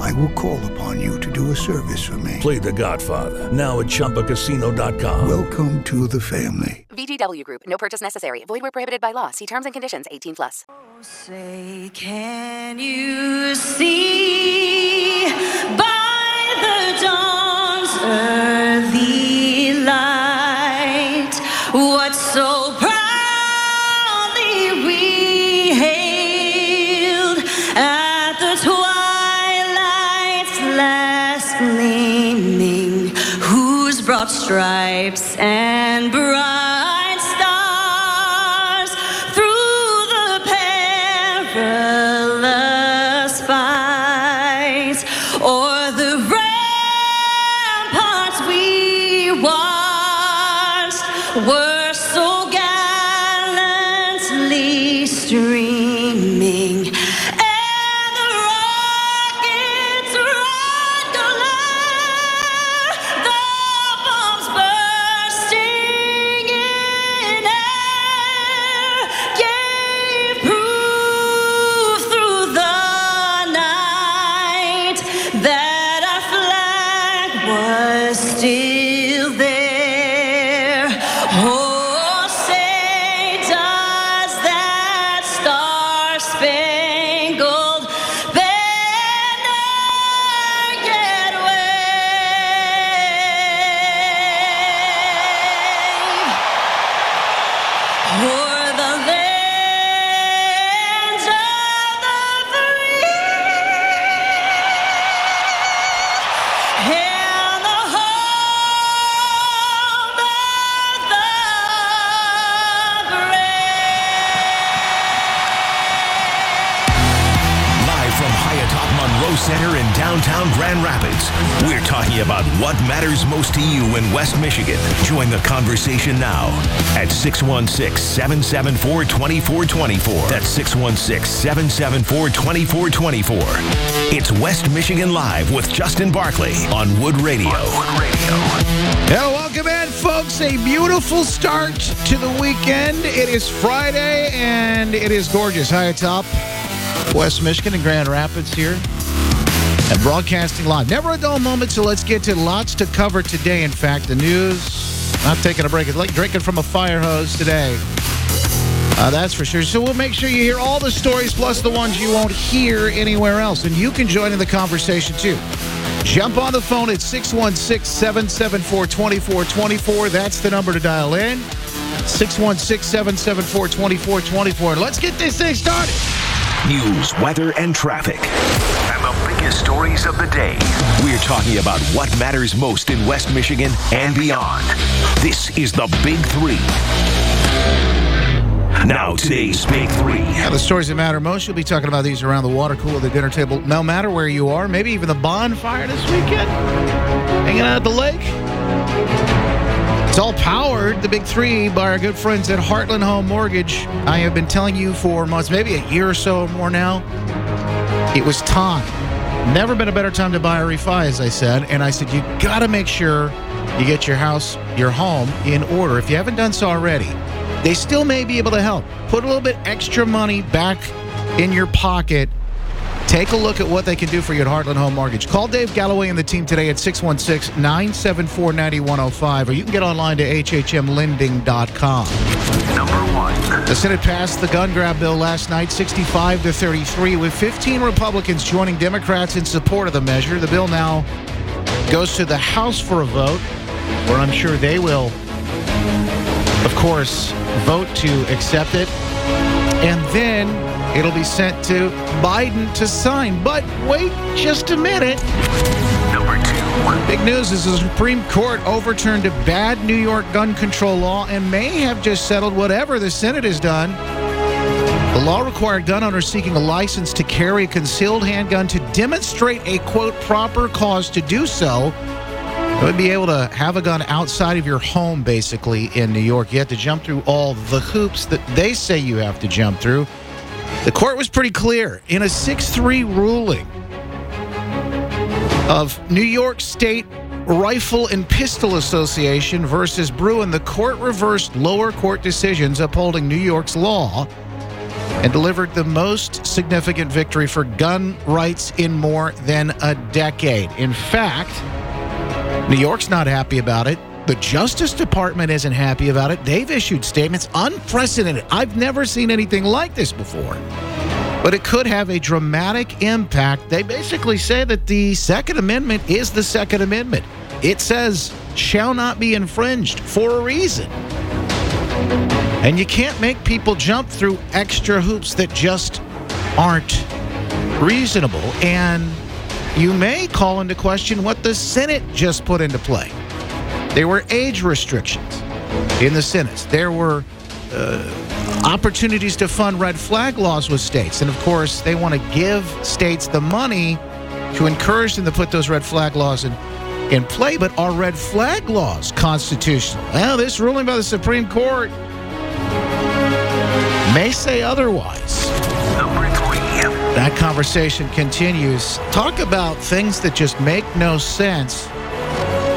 I will call upon you to do a service for me. Play The Godfather now at ChumbaCasino.com. Welcome to the family. VGW Group. No purchase necessary. Void where prohibited by law. See terms and conditions. 18 plus. Oh, Say, can you see by the dawn's early light stripes and bright West Michigan. Join the conversation now at 616 774 2424. That's 616 774 2424. It's West Michigan Live with Justin Barclay on Wood Radio. Hello, welcome in, folks. A beautiful start to the weekend. It is Friday, and it is gorgeous. High atop West Michigan and Grand Rapids here. And broadcasting live. Never a dull moment, so let's get to lots to cover today. In fact, the news, not taking a break. It's like drinking from a fire hose today. Uh, that's for sure. So we'll make sure you hear all the stories plus the ones you won't hear anywhere else. And you can join in the conversation too. Jump on the phone at 616 774 2424. That's the number to dial in. 616 774 2424. Let's get this thing started. News, weather, and traffic. And the biggest stories of the day. We're talking about what matters most in West Michigan and beyond. This is the Big Three. Now, today's Big Three. Now, the stories that matter most, you'll be talking about these around the water cooler, the dinner table, no matter where you are, maybe even the bonfire this weekend, hanging out at the lake. It's all powered, the big three, by our good friends at Heartland Home Mortgage. I have been telling you for months, maybe a year or so or more now, it was time. Never been a better time to buy a refi, as I said. And I said, you got to make sure you get your house, your home in order. If you haven't done so already, they still may be able to help. Put a little bit extra money back in your pocket. Take a look at what they can do for you at Heartland Home Mortgage. Call Dave Galloway and the team today at 616 974 9105, or you can get online to hhmlending.com. Number. The Senate passed the gun grab bill last night, 65 to 33, with 15 Republicans joining Democrats in support of the measure. The bill now goes to the House for a vote, where I'm sure they will, of course, vote to accept it. And then it'll be sent to Biden to sign. But wait just a minute. Big news is the Supreme Court overturned a bad New York gun control law and may have just settled whatever the Senate has done. The law required gun owners seeking a license to carry a concealed handgun to demonstrate a quote proper cause to do so. You would be able to have a gun outside of your home, basically, in New York. You have to jump through all the hoops that they say you have to jump through. The court was pretty clear in a 6 3 ruling of New York State Rifle and Pistol Association versus Bruen. The court reversed lower court decisions upholding New York's law and delivered the most significant victory for gun rights in more than a decade. In fact, New York's not happy about it. The Justice Department isn't happy about it. They've issued statements unprecedented. I've never seen anything like this before. But it could have a dramatic impact. They basically say that the Second Amendment is the Second Amendment. It says, shall not be infringed for a reason. And you can't make people jump through extra hoops that just aren't reasonable. And you may call into question what the Senate just put into play. There were age restrictions in the Senate. There were uh, opportunities to fund red flag laws with states. And of course, they want to give states the money to encourage them to put those red flag laws in, in play. But are red flag laws constitutional? Well, this ruling by the Supreme Court may say otherwise. That conversation continues. Talk about things that just make no sense.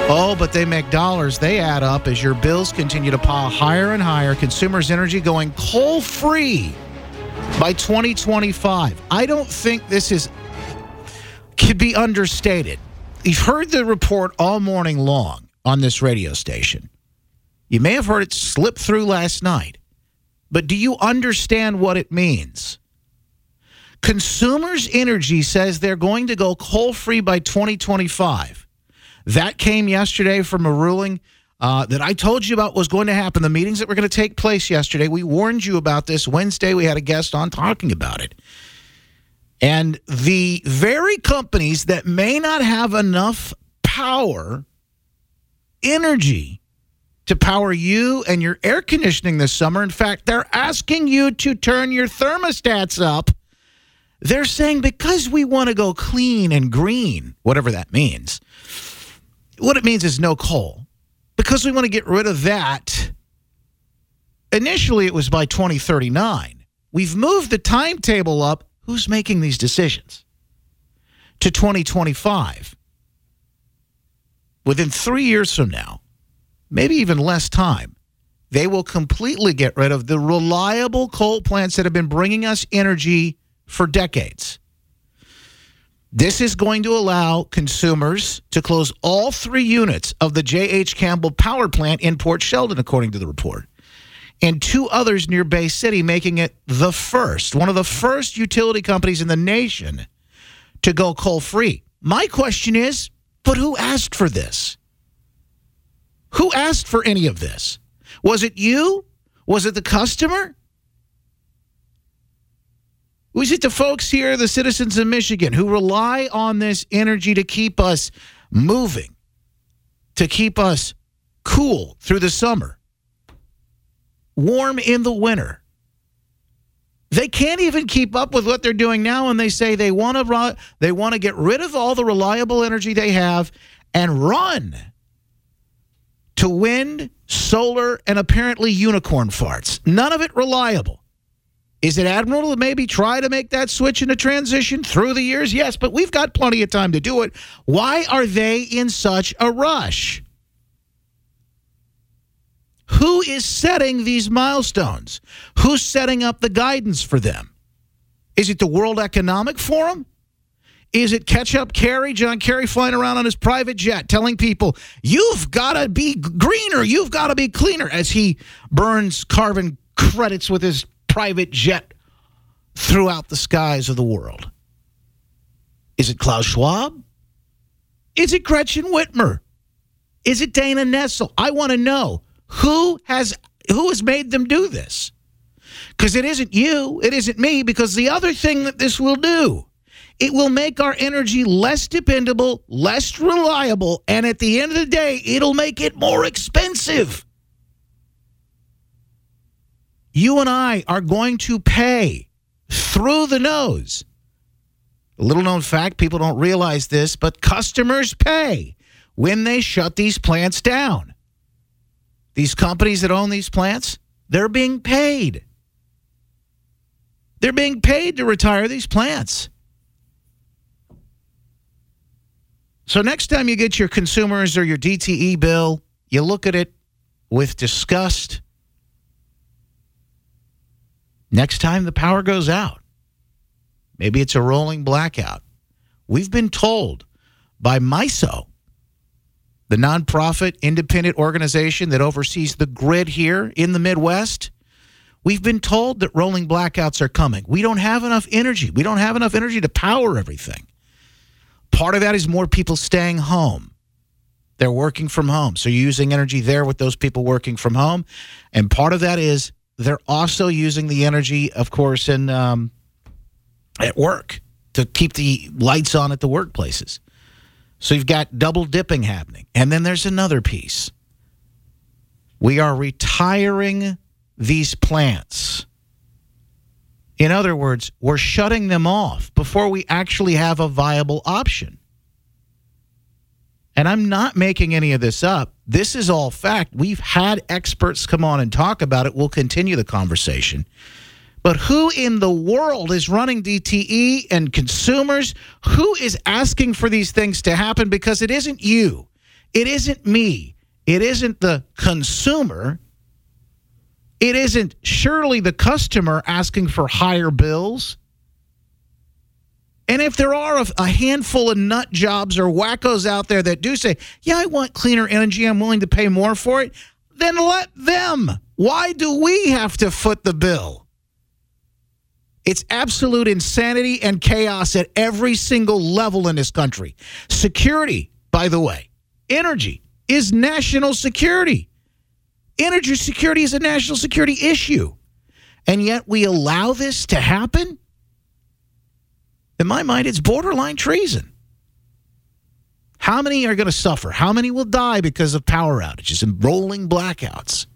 Oh, but they make dollars. They add up as your bills continue to pile higher and higher. Consumers' energy going coal free by 2025. I don't think this is could be understated. You've heard the report all morning long on this radio station. You may have heard it slip through last night. But do you understand what it means? Consumers Energy says they're going to go coal free by 2025. That came yesterday from a ruling uh, that I told you about was going to happen. The meetings that were going to take place yesterday, we warned you about this. Wednesday, we had a guest on talking about it. And the very companies that may not have enough power, energy, to power you and your air conditioning this summer. In fact, they're asking you to turn your thermostats up. They're saying because we want to go clean and green, whatever that means. What it means is no coal. Because we want to get rid of that. Initially, it was by 2039. We've moved the timetable up. Who's making these decisions? To 2025. Within three years from now, maybe even less time, they will completely get rid of the reliable coal plants that have been bringing us energy for decades. This is going to allow consumers to close all three units of the J.H. Campbell power plant in Port Sheldon, according to the report, and two others near Bay City, making it the first, one of the first utility companies in the nation to go coal free. My question is but who asked for this? Who asked for any of this? Was it you? Was it the customer? Was it the folks here, the citizens of Michigan, who rely on this energy to keep us moving, to keep us cool through the summer, warm in the winter? They can't even keep up with what they're doing now, and they say they want to they want to get rid of all the reliable energy they have and run to wind, solar, and apparently unicorn farts. None of it reliable. Is it admirable to maybe try to make that switch in a transition through the years? Yes, but we've got plenty of time to do it. Why are they in such a rush? Who is setting these milestones? Who's setting up the guidance for them? Is it the World Economic Forum? Is it catch up Kerry, John Kerry flying around on his private jet telling people, you've got to be greener, you've got to be cleaner, as he burns carbon credits with his private jet throughout the skies of the world? Is it Klaus Schwab? Is it Gretchen Whitmer? Is it Dana Nessel? I want to know who has who has made them do this? Because it isn't you, it isn't me, because the other thing that this will do, it will make our energy less dependable, less reliable, and at the end of the day, it'll make it more expensive. You and I are going to pay through the nose. Little known fact, people don't realize this, but customers pay when they shut these plants down. These companies that own these plants, they're being paid. They're being paid to retire these plants. So next time you get your consumers or your DTE bill, you look at it with disgust. Next time the power goes out, maybe it's a rolling blackout. We've been told by MISO, the nonprofit independent organization that oversees the grid here in the Midwest, we've been told that rolling blackouts are coming. We don't have enough energy. We don't have enough energy to power everything. Part of that is more people staying home. They're working from home. So you're using energy there with those people working from home. And part of that is they're also using the energy, of course, in um, at work to keep the lights on at the workplaces. So you've got double dipping happening. And then there's another piece. We are retiring these plants. In other words, we're shutting them off before we actually have a viable option. And I'm not making any of this up. This is all fact. We've had experts come on and talk about it. We'll continue the conversation. But who in the world is running DTE and consumers? Who is asking for these things to happen? Because it isn't you, it isn't me, it isn't the consumer. It isn't surely the customer asking for higher bills. And if there are a, a, handful of nut jobs or wackos out there that do say, yeah, I want cleaner energy, I'm willing to pay more for it, then let them. Why do we have to foot the bill? It's absolute insanity and chaos at every single level in this country. Security, by the way, energy is national security. Energy security is a national security issue. And yet we allow this to happen? In my mind, it's borderline treason. How many are going to suffer? How many will die because of power outages and rolling blackouts?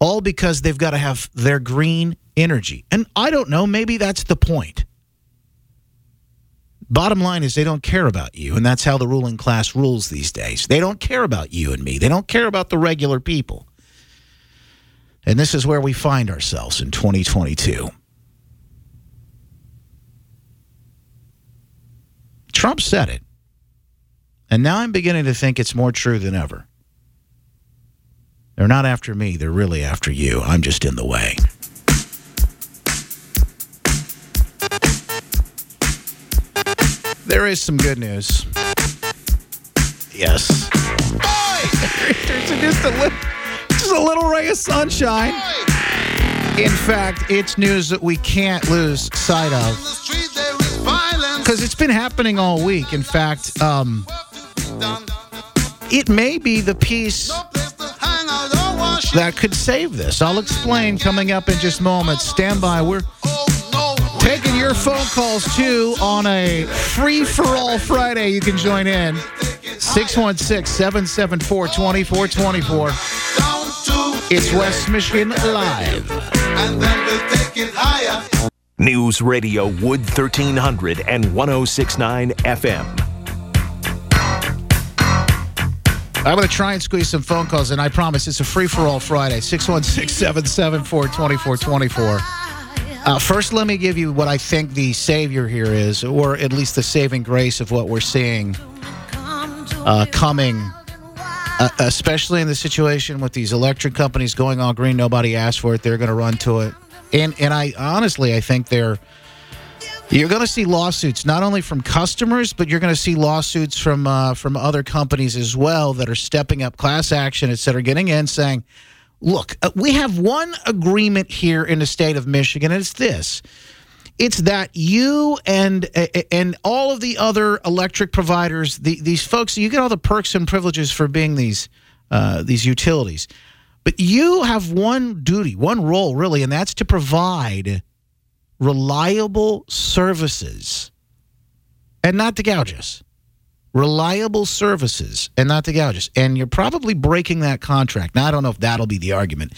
All because they've got to have their green energy. And I don't know, maybe that's the point. Bottom line is they don't care about you, and that's how the ruling class rules these days. They don't care about you and me. They don't care about the regular people. And this is where we find ourselves in 2022. Trump said it. And now I'm beginning to think it's more true than ever. They're not after me, they're really after you. I'm just in the way. There is some good news. Yes. There's just a, little, just a little ray of sunshine. In fact, it's news that we can't lose sight of because it's been happening all week. In fact, um, it may be the piece that could save this. I'll explain coming up in just moments. Stand by. We're taking your phone calls too on a free for all Friday. You can join in 616 774 2424. It's West Michigan Live. News Radio Wood 1300 and 1069 FM. I'm going to try and squeeze some phone calls, and I promise it's a free for all Friday 616 774 2424. Uh, first, let me give you what I think the savior here is, or at least the saving grace of what we're seeing uh, coming, uh, especially in the situation with these electric companies going all green. Nobody asked for it; they're going to run to it, and and I honestly I think they're. You're going to see lawsuits not only from customers, but you're going to see lawsuits from uh, from other companies as well that are stepping up class action, et cetera, getting in saying, look, uh, we have one agreement here in the state of Michigan, and it's this. It's that you and and all of the other electric providers, the, these folks, you get all the perks and privileges for being these uh, these utilities, but you have one duty, one role, really, and that's to provide reliable services, and not to gouge us reliable services and not to gouge us. And you're probably breaking that contract. Now I don't know if that'll be the argument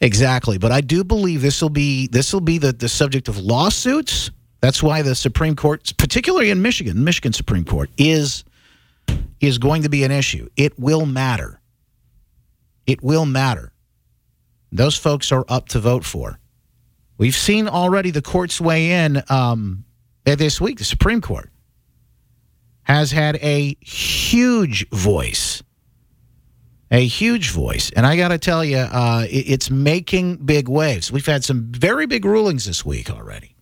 exactly, but I do believe this will be this will be the, the subject of lawsuits. That's why the Supreme Court, particularly in Michigan, Michigan Supreme Court, is is going to be an issue. It will matter. It will matter. Those folks are up to vote for. We've seen already the courts weigh in um, this week. The Supreme Court has had a huge voice. A huge voice. And I got to tell you, uh, it's making big waves. We've had some very big rulings this week already.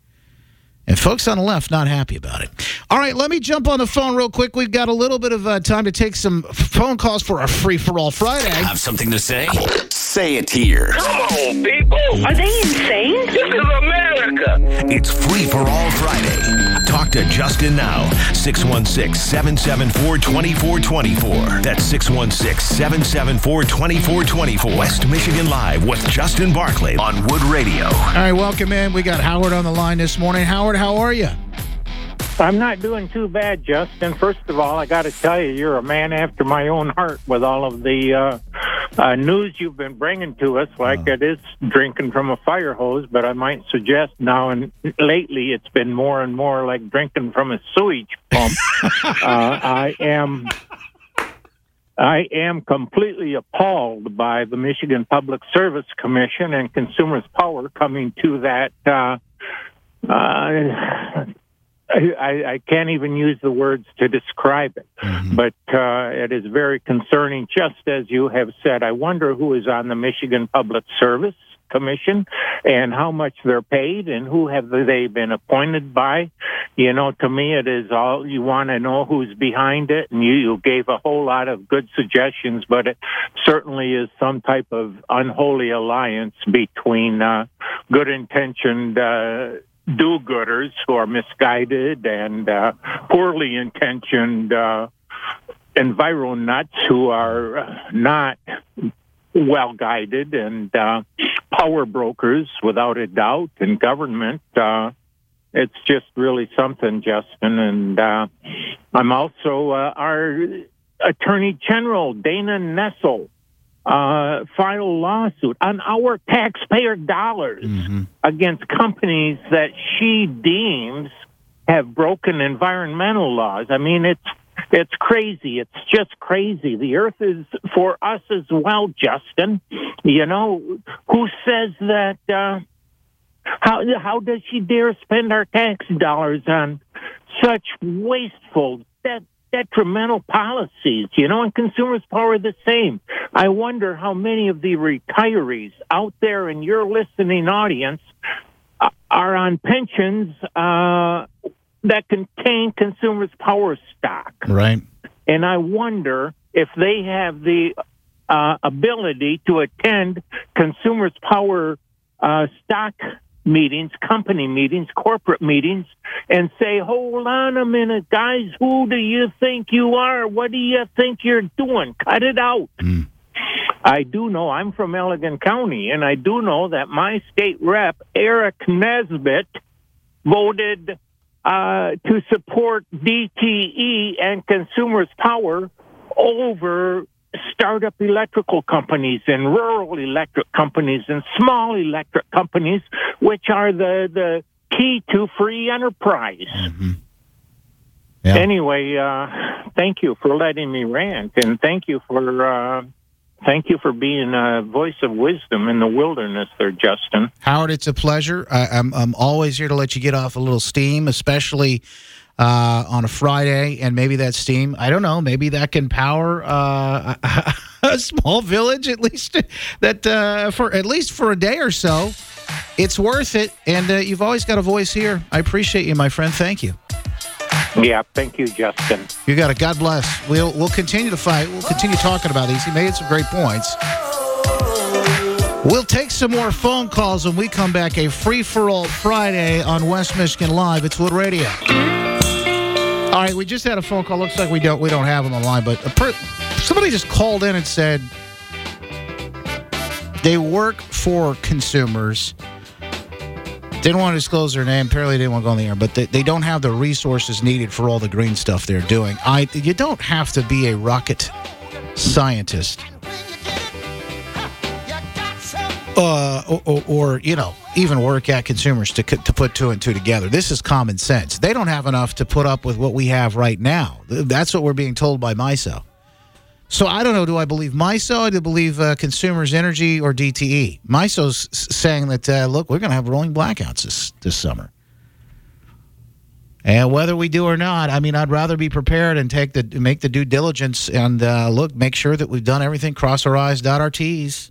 And folks on the left not happy about it. All right, let me jump on the phone real quick. We've got a little bit of uh, time to take some phone calls for our free for all Friday. I Have something to say? Say it here. Come on, people. Are they insane? This is America. It's Free for All Friday. Talk to Justin now. 616 774 2424. That's 616 774 2424. West Michigan Live with Justin Barclay on Wood Radio. All right, welcome in. We got Howard on the line this morning. Howard, how are you? I'm not doing too bad, Justin. First of all, I got to tell you, you're a man after my own heart with all of the uh, uh, news you've been bringing to us. Like it is drinking from a fire hose, but I might suggest now and lately it's been more and more like drinking from a sewage pump. uh, I am. I am completely appalled by the Michigan Public Service Commission and Consumers Power coming to that uh, uh, I, I can't even use the words to describe it, but uh, it is very concerning. Just as you have said, I wonder who is on the Michigan Public Service Commission and how much they're paid and who have they been appointed by. You know, to me, it is all you want to know who's behind it, and you, you gave a whole lot of good suggestions, but it certainly is some type of unholy alliance between uh, good intentioned. Uh, do-gooders who are misguided and uh, poorly intentioned uh, enviro nuts who are uh, not well guided and uh, power brokers without a doubt and government uh, it's just really something justin and uh, i'm also uh, our attorney general dana nessel uh, filed a lawsuit on our taxpayer dollars against companies that she deems have broken environmental laws. I mean, it's it's crazy. It's just crazy. The earth is for us as well, Justin. You know, who says that? Uh, how how does she dare spend our tax dollars on such wasteful, that detrimental policies? You know, and consumers power the same. I wonder how many of the retirees out there in your listening audience are on pensions uh, that contain consumers power stock. Right. And I wonder if they have the uh, ability to attend consumers power uh, stock meetings, company meetings, corporate meetings, and say, hold on a minute, guys, who do you think you are? What do you think you're doing? Cut it out. I do know I'm from Allegan County, and I do know that my state rep, Aric Nesbitt, voted uh, to support DTE and Consumers Power over startup electrical companies and rural electric companies and small electric companies, which are the, the key to free enterprise. Yeah. Anyway, uh, thank you for letting me rant, and thank you for uh, thank you for being a voice of wisdom in the wilderness, there, Justin. Howard, it's a pleasure. I, I'm I'm always here to let you get off a little steam, especially uh, on a Friday, and maybe that steam. I don't know. Maybe that can power uh, a small village at least. That uh, for at least for a day or so, it's worth it. And uh, you've always got a voice here. I appreciate you, my friend. Thank you. Yeah, thank you, Justin. You got it. God bless. We'll we'll continue to fight. We'll continue talking about these. He made some great points. We'll take some more phone calls when we come back. A free for all Friday on West Michigan Live. It's Wood Radio. All right, we just had a phone call. Looks like we don't we don't have them on the line, but a per, somebody just called in and said they work for consumers. Didn't want to disclose their name. Apparently, didn't want to go on the air, but they, they don't have the resources needed for all the green stuff they're doing. I you don't have to be a rocket scientist uh, or, or, or you know, even work at consumers to to put two and two together. This is common sense. They don't have enough to put up with what we have right now. That's what we're being told by MISO. So I don't know. Do I believe MISO? Do I believe uh, Consumers Energy or DTE? MISO's saying that uh, look, we're going to have rolling blackouts this this summer. And whether we do or not, I mean, I'd rather be prepared and take the make the due diligence and uh, look, make sure that we've done everything, cross our I's, dot our T's.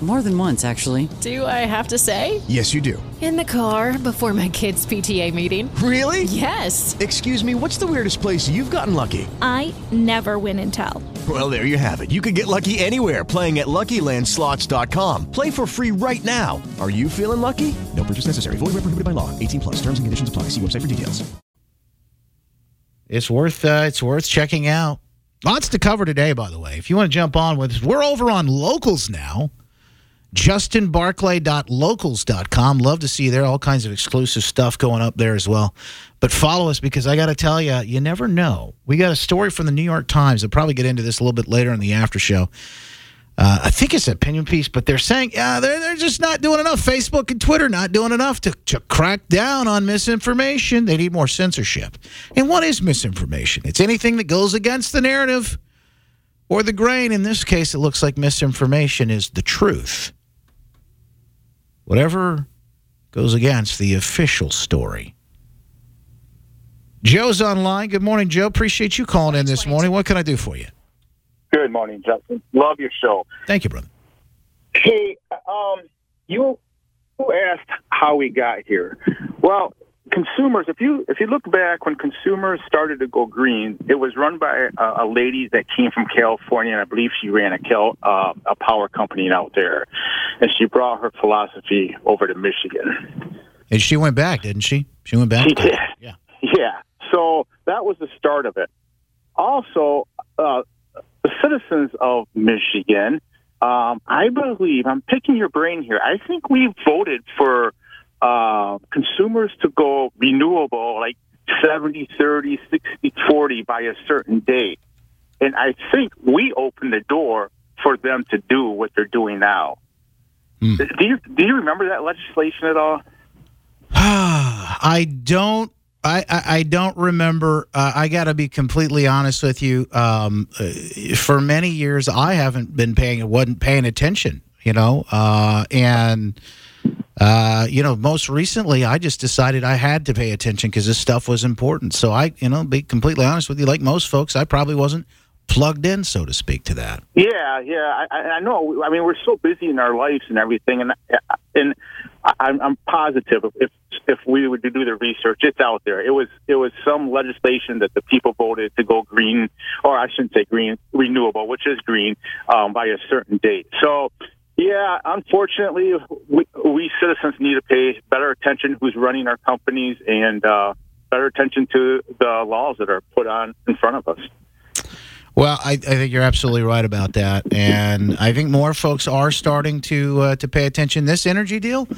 More than once, actually. Do I have to say? Yes, you do. In the car before my kids' PTA meeting. Really? Yes. Excuse me, what's the weirdest place you've gotten lucky? I never win and tell. Well, there you have it. You can get lucky anywhere playing at LuckyLandSlots.com. Play for free right now. Are you feeling lucky? No purchase necessary. Void where prohibited by law. 18 plus. Terms and conditions apply. See website for details. It's worth uh, it's worth checking out. Lots to cover today, by the way. If you want to jump on with us, we're over on locals now. JustinBarclay.locals.com. Love to see you there. All kinds of exclusive stuff going up there as well. But follow us because I got to tell you, you never know. We got a story from the New York Times. I'll probably get into this a little bit later in the after show. Uh, I think it's an opinion piece, but they're saying, yeah, they're, they're just not doing enough. Facebook and Twitter not doing enough to, to crack down on misinformation. They need more censorship. And what is misinformation? It's anything that goes against the narrative or the grain. In this case, it looks like misinformation is the truth. Whatever goes against the official story. Joe's online. Good morning, Joe. Appreciate you calling in this morning. What can I do for you? Good morning, Justin. Love your show. Thank you, brother. Hey, um, you you asked how we got here. Well, consumers, if you if you look back when consumers started to go green, it was run by a, a lady that came from California, and I believe she ran a Cal, uh, a power company out there, and she brought her philosophy over to Michigan. And she went back, didn't she? She went back. She did. Yeah. Yeah. So that was the start of it. Also, uh, the citizens of Michigan, um, I believe, I'm picking your brain here. I think we voted for uh, consumers to go renewable like 70 30, 60 40 by a certain date. And I think we opened the door for them to do what they're doing now. Hmm. Do you do you remember that legislation at all? I don't. I, I, I don't remember. Uh, I got to be completely honest with you. Um, uh, for many years, I haven't been paying, wasn't paying attention. You know, uh, and uh, you know, most recently, I just decided I had to pay attention because this stuff was important. So I, you know, be completely honest with you, like most folks, I probably wasn't plugged in, so to speak, to that. Yeah, yeah, I, I know. I mean, we're so busy in our lives and everything, and and I'm, I'm positive if if we would do the research, it's out there. It was it was some legislation that the people voted to go green, or I shouldn't say green, renewable, which is green, um, by a certain date. So. Yeah, unfortunately, we, we citizens need to pay better attention who's running our companies and uh, better attention to the laws that are put on in front of us. Well, I, I think you're absolutely right about that, and I think more folks are starting to uh, to pay attention. This energy deal,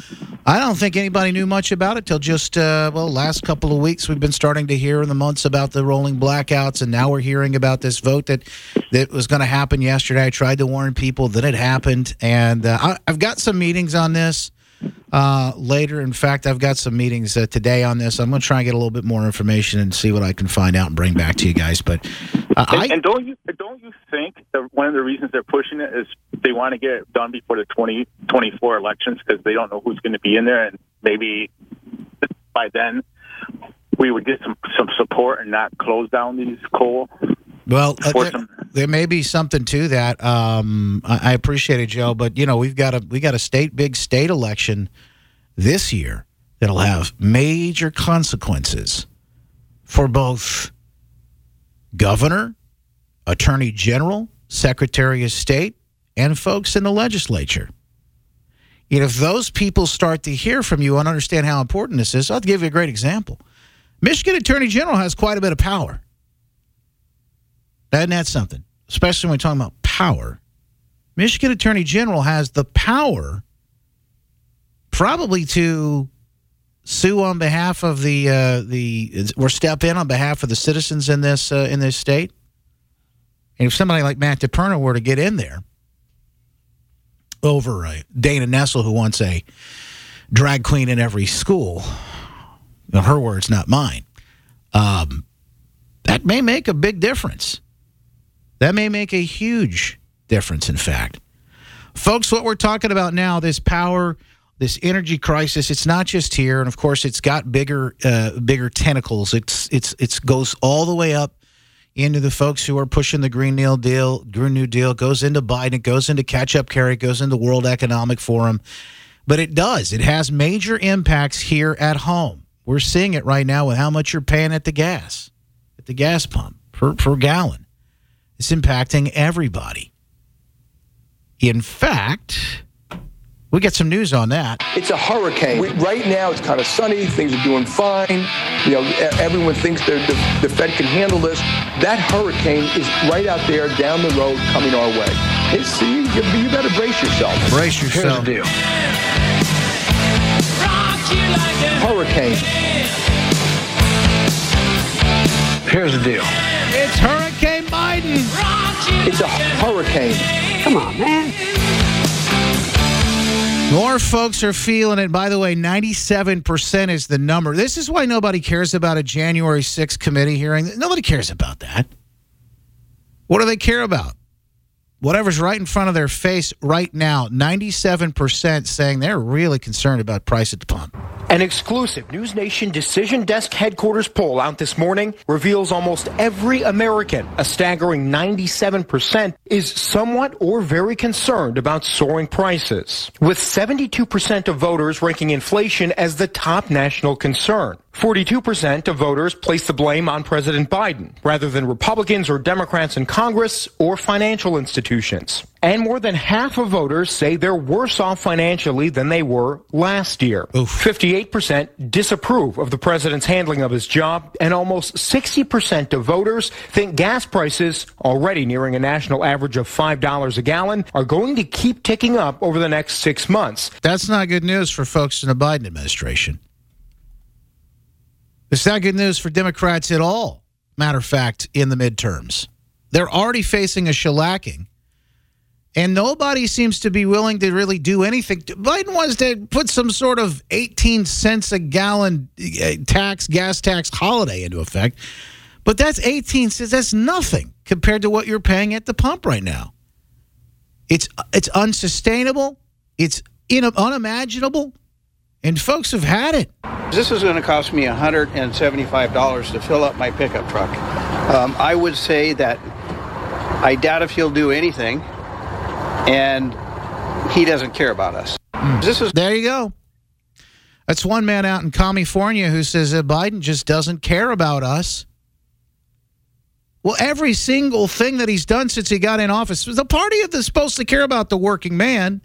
I don't think anybody knew much about it till just uh, well, last couple of weeks. We've been starting to hear in the months about the rolling blackouts, and now we're hearing about this vote that that was going to happen yesterday. I tried to warn people that it happened, and uh, I, I've got some meetings on this uh, later. In fact, I've got some meetings uh, today on this. I'm going to try and get a little bit more information and see what I can find out and bring back to you guys. But uh, and, I, and don't you don't you think that one of the reasons they're pushing it is they want to get it done before the 2024 elections because they don't know who's going to be in there, and maybe by then we would get some some support and not close down these coal. Well, uh, there, some- there may be something to that. Um, I, I appreciate it, Joe, but you know we've got a we got a state big state election this year that'll have major consequences for both governor, attorney general, secretary of state, and folks in the legislature. And if those people start to hear from you and understand how important this is, I'll give you a great example. Michigan Attorney General has quite a bit of power. Isn't that something? Especially when we're talking about power. Michigan Attorney General has the power probably to sue on behalf of the uh, the or step in on behalf of the citizens in this uh, in this state? And if somebody like Matt DePerno were to get in there over uh, Dana Nessel, who wants a drag queen in every school, her words, not mine. Um, that may make a big difference. That may make a huge difference, in fact. Folks, what we're talking about now, this power, this energy crisis, it's not just here, and of course, it's got bigger, uh, bigger tentacles. It's it's it's goes all the way up into the folks who are pushing the Green New Deal. Green New Deal goes into Biden, it goes into catch up Kerry, it goes into World Economic Forum, but it does. It has major impacts here at home. We're seeing it right now with how much you're paying at the gas, at the gas pump per per gallon. It's impacting everybody. In fact, we get some news on that. It's a hurricane. We, right now, it's kind of sunny. Things are doing fine. You know, everyone thinks the, the, the Fed can handle this. That hurricane is right out there down the road coming our way. It's, you, you better brace yourself. Brace yourself. Here's yourself. the deal. Hurricane. Here's the deal. It's Hurricane Biden. It's a hurricane. Come on, man. More folks are feeling it. By the way, 97% is the number. This is why nobody cares about a January 6th committee hearing. Nobody cares about that. What do they care about? Whatever's right in front of their face right now, 97% saying they're really concerned about price at the pump. An exclusive News Nation Decision Desk headquarters poll out this morning reveals almost every American, a staggering 97%, is somewhat or very concerned about soaring prices, with 72% of voters ranking inflation as the top national concern. 42% of voters place the blame on President Biden rather than Republicans or Democrats in Congress or financial institutions. And more than half of voters say they're worse off financially than they were last year. 58% disapprove of the president's handling of his job, and almost 60% of voters think gas prices, already nearing a national average of $5 a gallon, are going to keep ticking up over the next six months. That's not good news for folks in the Biden administration. It's not good news for Democrats at all, matter of fact, in the midterms. They're already facing a shellacking, and nobody seems to be willing to really do anything. Biden wants to put some sort of 18 cents a gallon uh, tax, gas tax holiday into effect, but that's 18 cents. That's nothing compared to what you're paying at the pump right now. It's, it's unsustainable, it's in, unimaginable, and folks have had it. This is going to cost me $175 to fill up my pickup truck. Um, I would say that I doubt if he'll do anything, and he doesn't care about us. Hmm. This is there you go. That's one man out in California who says that Biden just doesn't care about us. Well, every single thing that he's done since he got in office, the party that's supposed to care about the working man,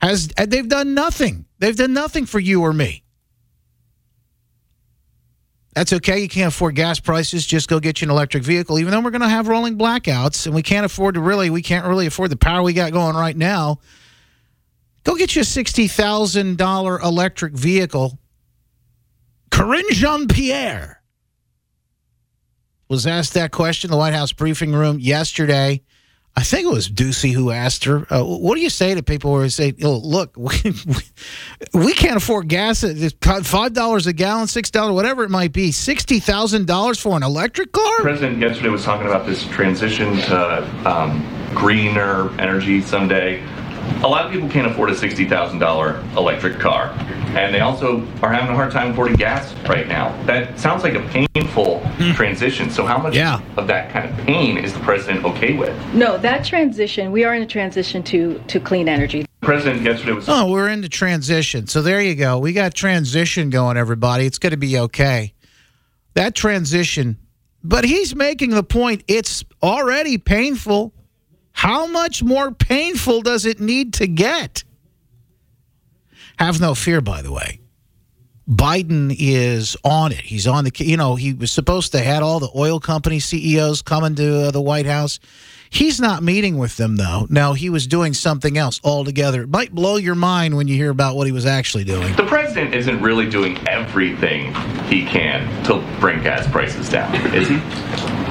has they've done nothing. They've done nothing for you or me. That's okay. You can't afford gas prices. Just go get you an electric vehicle. Even though we're going to have rolling blackouts, and we can't afford to really, we can't really afford the power we got going right now. Go get you a sixty thousand dollar electric vehicle. Karine Jean-Pierre was asked that question in the White House briefing room yesterday. I think it was Doocy who asked her, uh, "What do you say to people who say, oh, look, we, we can't afford gas at five dollars a gallon, six dollars, whatever it might be, sixty thousand dollars for an electric car?" The president yesterday was talking about this transition to um, greener energy someday. A lot of people can't afford a sixty thousand dollar electric car, and they also are having a hard time affording gas right now. That sounds like a painful hmm. transition. So, how much of that kind of pain is the president okay with? No, that transition, we are in a transition to, to clean energy. The president yesterday was. Oh, we're in the transition. So there you go. We got transition going, everybody. It's going to be okay. That transition, but he's making the point it's already painful. How much more painful does it need to get? Have no fear, by the way. Biden is on it. He's on the, you know, he was supposed to had all the oil company CEOs coming to uh, the White House. He's not meeting with them though. Now he was doing something else altogether. It might blow your mind when you hear about what he was actually doing. The president isn't really doing everything he can to bring gas prices down, is he?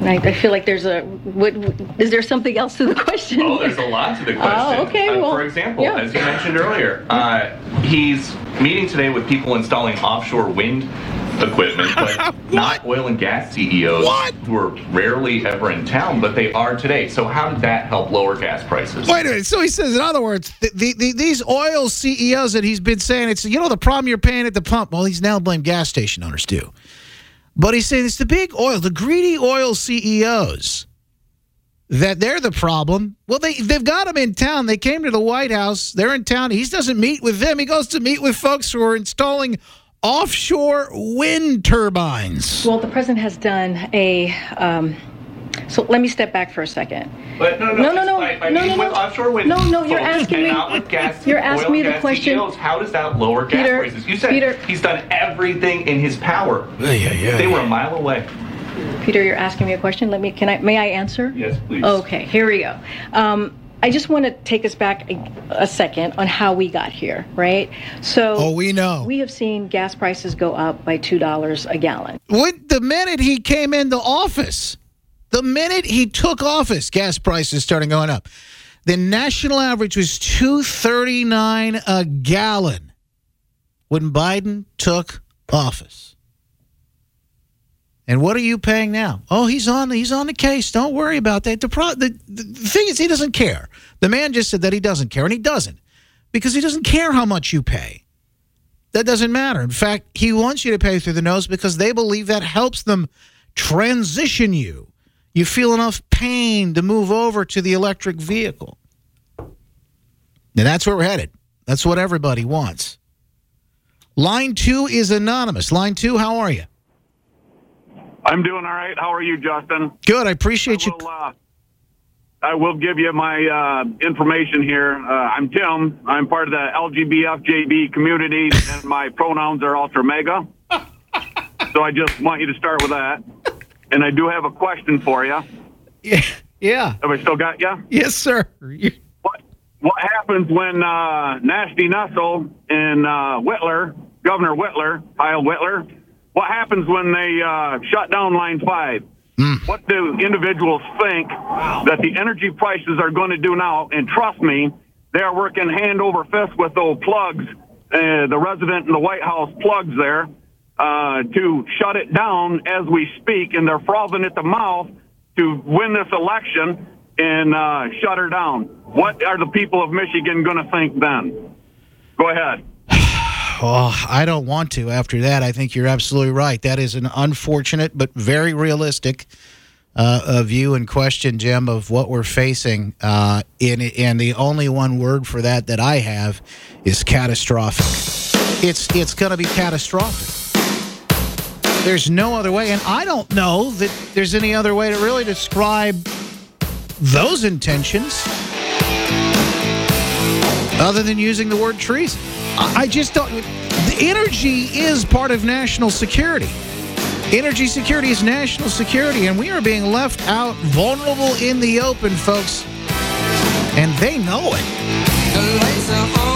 And I, I feel like there's a. What, is there something else to the question? Oh, there's a lot to the question. Oh, okay. Uh, well, for example, yeah. as you mentioned earlier, uh, he's meeting today with people installing offshore wind equipment, but not oil and gas CEOs who are rarely ever in town, but they are today. So how did that help lower gas prices? Wait a minute. So he says, in other words, the, the, the, these oil CEOs that he's been saying, it's, you know, the problem you're paying at the pump. Well, he's now blamed gas station owners too. But he's saying it's the big oil, the greedy oil CEOs that they're the problem. Well, they, they've got him in town. They came to the White House. They're in town. He doesn't meet with them. He goes to meet with folks who are installing offshore wind turbines. Well, the president has done a. Um, so let me step back for a second. But no, No, no, no, no, I, I no, no, no. offshore wind No, no, you're asking me- gas, you're asking me the question- CEOs, how does that lower gas Peter, prices? You said Peter- he's done everything in his power. Yeah, yeah. They were a mile away. Peter, you're asking me a question. Let me. Can I? May I answer? Yes, please. Okay, here we go. Um, I just want to take us back a, a second on how we got here, right? So, Oh, we know. we have seen gas prices go up by two dollars a gallon. When, the minute he came into office, the minute he took office, gas prices started going up. The national average was two thirty nine a gallon when Biden took office. And what are you paying now? Oh, he's on he's on the case. Don't worry about that. The, pro, the, the thing is, he doesn't care. The man just said that he doesn't care, and he doesn't because he doesn't care how much you pay. That doesn't matter. In fact, he wants you to pay through the nose because they believe that helps them transition you. You feel enough pain to move over to the electric vehicle. And that's where we're headed. That's what everybody wants. Line two is anonymous. Line two, how are you? I'm doing all right. How are you, Justin? Good. I appreciate you. Will, uh, I will give you my uh, information here. Uh, I'm Tim. I'm part of the LGBFJB community, and my pronouns are Ultra Mega. so I just want you to start with that. And I do have a question for you. Yeah. Yeah. Have I still got you? Yes, sir. What What happens when uh, Nasty Nessel and uh, Whitler, Governor Whitler, Kyle Whitler, what happens when they uh, shut down Line 5? What do individuals think that the energy prices are going to do now? And trust me, they are working hand over fist with those plugs, uh, the resident in the White House plugs there, uh, to shut it down as we speak. And they're frothing at the mouth to win this election and uh, shut her down. What are the people of Michigan going to think then? Go ahead. Oh, I don't want to after that. I think you're absolutely right. That is an unfortunate but very realistic uh, view and question, Jim, of what we're facing. Uh, in, and the only one word for that that I have is catastrophic. It's, it's going to be catastrophic. There's no other way. And I don't know that there's any other way to really describe those intentions other than using the word treason. I just don't. The energy is part of national security. Energy security is national security, and we are being left out vulnerable in the open, folks. And they know it.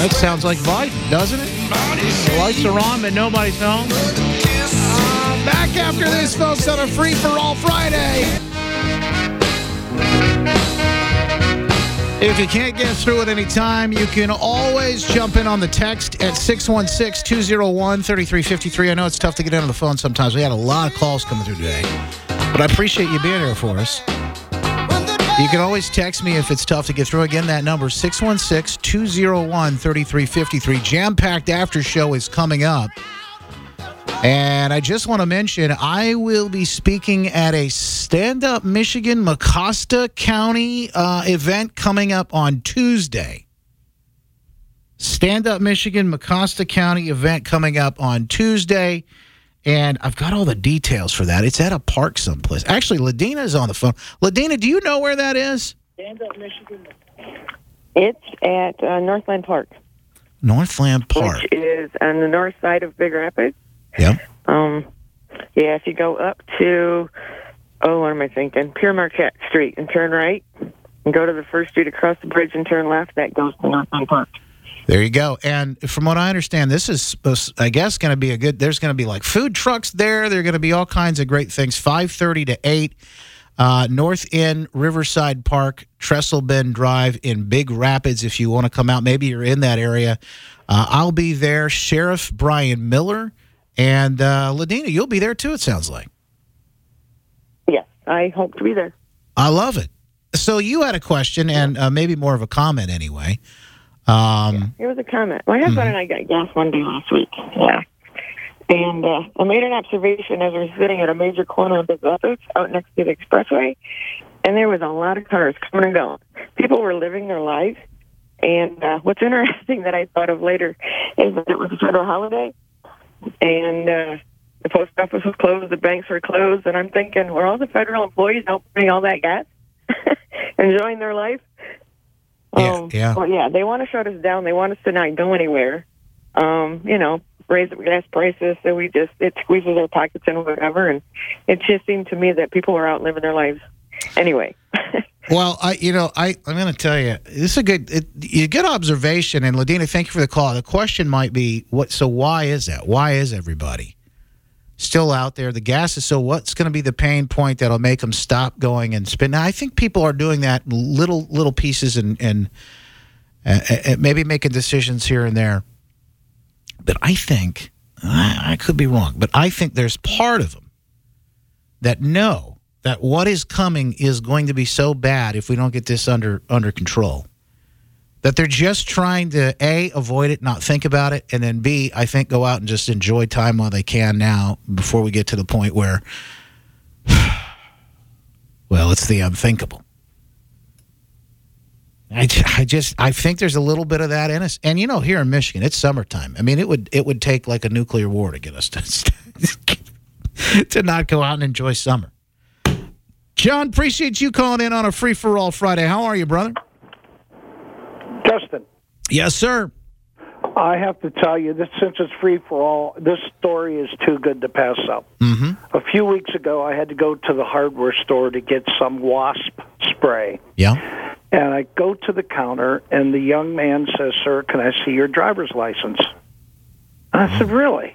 That sounds like Biden, doesn't it? The lights are on, but nobody's home. Uh, back after this, folks, on a free for all Friday. If you can't get through at any time, you can always jump in on the text at 616 201 3353. I know it's tough to get on the phone sometimes. We had a lot of calls coming through today, but I appreciate you being here for us. You can always text me if it's tough to get through. Again, that number 616 201 3353. Jam packed after show is coming up. And I just want to mention I will be speaking at a Stand Up Michigan Mecosta County uh, event coming up on Tuesday. Stand Up Michigan Mecosta County event coming up on Tuesday. And I've got all the details for that. It's at a park someplace. Actually, Ladina is on the phone. Ladina, do you know where that is? It's at uh, Northland Park, Northland Park. which is on the north side of Big Rapids. Yep. Um, yeah, if you go up to, oh, what am I thinking? Pere Marquette Street and turn right, and go to the first street across the bridge and turn left, that goes to Northland Park. There you go. And from what I understand, this is, supposed- I guess, going to be a good. There's going to be like food trucks there. There are going to be all kinds of great things. Five thirty to eight, uh, North End Riverside Park, Trestle Bend Drive in Big Rapids. If you want to come out, maybe you're in that area. Uh, I'll be there. Sheriff Brian Miller and uh, Ladina, you'll be there too. It sounds like. Yes, I hope to be there. I love it. So you had a question and uh, maybe more of a comment anyway. Um, Here was a comment. My husband and I got gas one day last week. Yeah. And uh, I made an observation as we were sitting at a major corner of the Rapids out next to the expressway, and there was a lot of cars coming and going. People were living their lives. And uh, what's interesting that I thought of later is that it was a federal holiday, and uh, the post office was closed, the banks were closed, and I'm thinking, were all the federal employees out all that gas, enjoying their life? Um, yeah. Well, yeah, they want to shut us down. They want us to not go anywhere. Um, you know, raise the gas prices, so we just it squeezes our pockets and whatever. And it just seemed to me that people were out living their lives. Anyway, Well, I you know I I'm going to tell you this is a good it, a good observation and Ladina, thank you for the call. The question might be what so why is that? Why is everybody still out there? The gas is so what's going to be the pain point that'll make them stop going and spend? Now, I think people are doing that little little pieces and and uh, maybe making decisions here and there. But I think I, I could be wrong, but I think there's part of them that know that what is coming is going to be so bad if we don't get this under under control that they're just trying to a avoid it not think about it and then b i think go out and just enjoy time while they can now before we get to the point where well it's the unthinkable I, I just I think there's a little bit of that in us, and you know, here in Michigan, it's summertime. I mean, it would it would take like a nuclear war to get us to to not go out and enjoy summer. John, appreciate you calling in on a free for all Friday. How are you, brother? Justin, Yes, sir. I have to tell you this since it's free for all, this story is too good to pass up. Mm-hmm. A few weeks ago, I had to go to the hardware store to get some wasp spray. Yeah. And I go to the counter, and the young man says, Sir, can I see your driver's license? And I said, Really?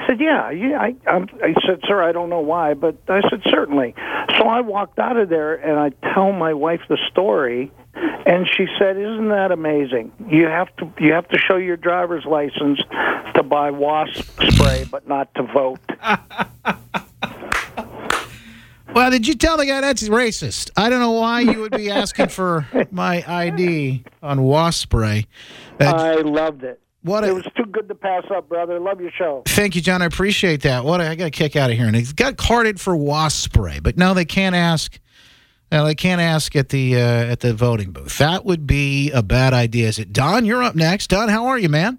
He said, Yeah. yeah I, I'm, I said, Sir, I don't know why, but I said, Certainly. So I walked out of there, and I tell my wife the story. And she said, "Isn't that amazing? You have to you have to show your driver's license to buy wasp spray, but not to vote." Well, did you tell the guy that's racist? I don't know why you would be asking for my ID on wasp spray. I loved it. What it was too good to pass up, brother. Love your show. Thank you, John. I appreciate that. What I got a kick out of here, and it got carded for wasp spray, but now they can't ask. No, they can't ask at the uh, at the voting booth. That would be a bad idea. Is it Don? You're up next. Don, how are you, man?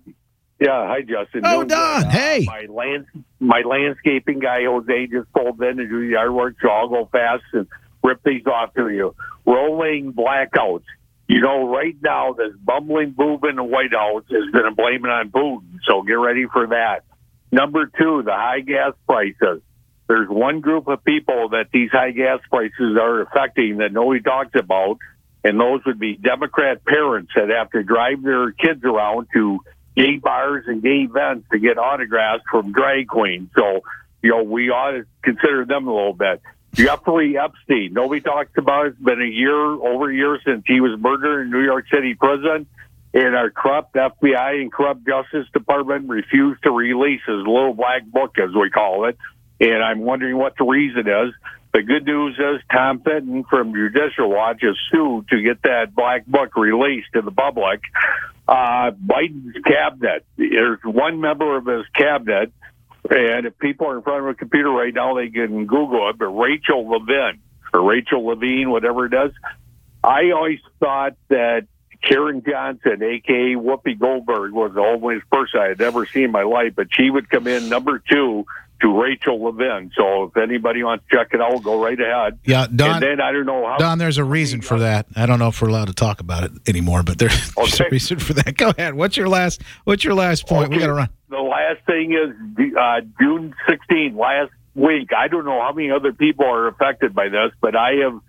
Yeah, hi Justin. Oh, good. Don, Uh, hey. My land, my landscaping guy Jose just pulled in to do the yard work, so I'll go fast and rip these off to you. Rolling blackouts. You know, right now this bumbling boob in the White House is going to blame it on Putin, so get ready for that. Number two, the high gas prices. There's one group of people that these high gas prices are affecting that nobody talks about, and those would be Democrat parents that have to drive their kids around to gay bars and gay events to get autographs from drag queens. So, you know, we ought to consider them a little bit. Jeffrey Epstein, nobody talks about it. It's been a year, over a year since he was murdered in New York City prison. And our corrupt FBI and corrupt Justice Department refused to release his little black book, as we call it. And I'm wondering what the reason is. The good news is Tom Fitton from Judicial Watch is sued to get that black book released to the public. Uh, Biden's cabinet, there's one member of his cabinet, and if people are in front of a computer right now, they can Google it, but Rachel Levin, or Rachel Levine, whatever it is. I always thought that Caryn Johnson, aka Whoopi Goldberg, was the only person I had ever seen in my life, but she would come in number two to Rachel Levin. So if anybody wants to check it out, we'll go right ahead. Yeah, Don. and then I don't know how. Don, there's a reason for that. I don't know if we're allowed to talk about it anymore, but there's, there's a reason for that. Go ahead. What's your last? What's your last point? We got to run. The last thing is uh, June 16, last week. I don't know how many other people are affected by this, but I have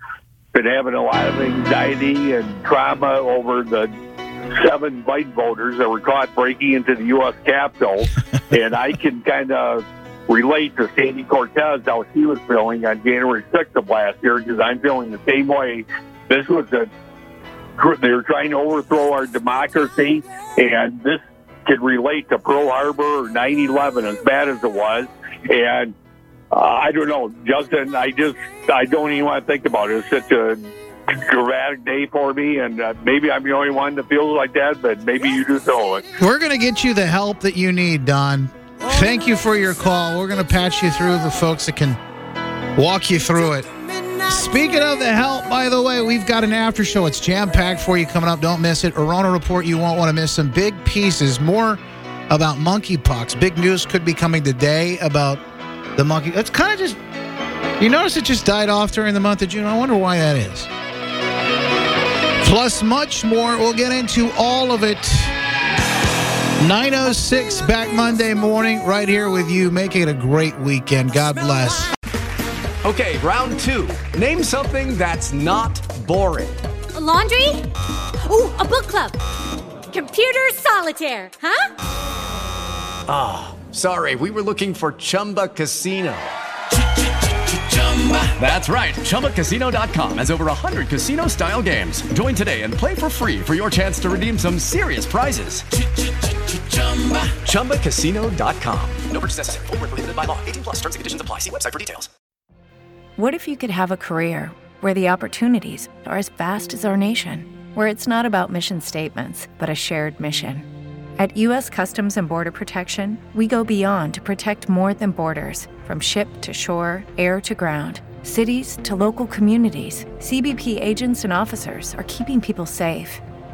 been having a lot of anxiety and trauma over the seven Biden voters that were caught breaking into the U.S. Capitol, and I can kind of relate to Sandy Cortez how she was feeling on January 6th of last year because I'm feeling the same way. This was a they were trying to overthrow our democracy, and this could relate to Pearl Harbor or 9/11 as bad as it was. And uh, I don't know, Justin. I just I don't even want to think about it. It's such a dramatic day for me, and uh, maybe I'm the only one that feels like that, but maybe you do too. We're going to get you the help that you need, Don. Thank you for your call. We're going to patch you through the folks that can walk you through it. Speaking of the help, by the way, we've got an after show. It's jam packed for you coming up. Don't miss it. Arona Report, you won't want to miss some big pieces. More about monkeypox. Big news could be coming today about the monkey. It's kind of just, you notice it just died off during the month of June. I wonder why that is. Plus, much more. We'll get into all of it. 906 back Monday morning, right here with you. Make it a great weekend. God bless. Okay, round two. Name something that's not boring. A laundry? Ooh, a book club. Computer solitaire, huh? Ah, sorry, we were looking for Chumba Casino. That's right. ChumbaCasino.com has over 100 casino style games. Join today and play for free for your chance to redeem some serious prizes. ChumbaCasino.com. No purchase necessary. Void where prohibited by law. 18 plus terms and conditions apply. See website for details. What if you could have a career where the opportunities are as vast as our nation, where it's not about mission statements, but a shared mission? At U.S. Customs and Border Protection, we go beyond to protect more than borders from ship to shore, air to ground, cities to local communities. CBP agents and officers are keeping people safe.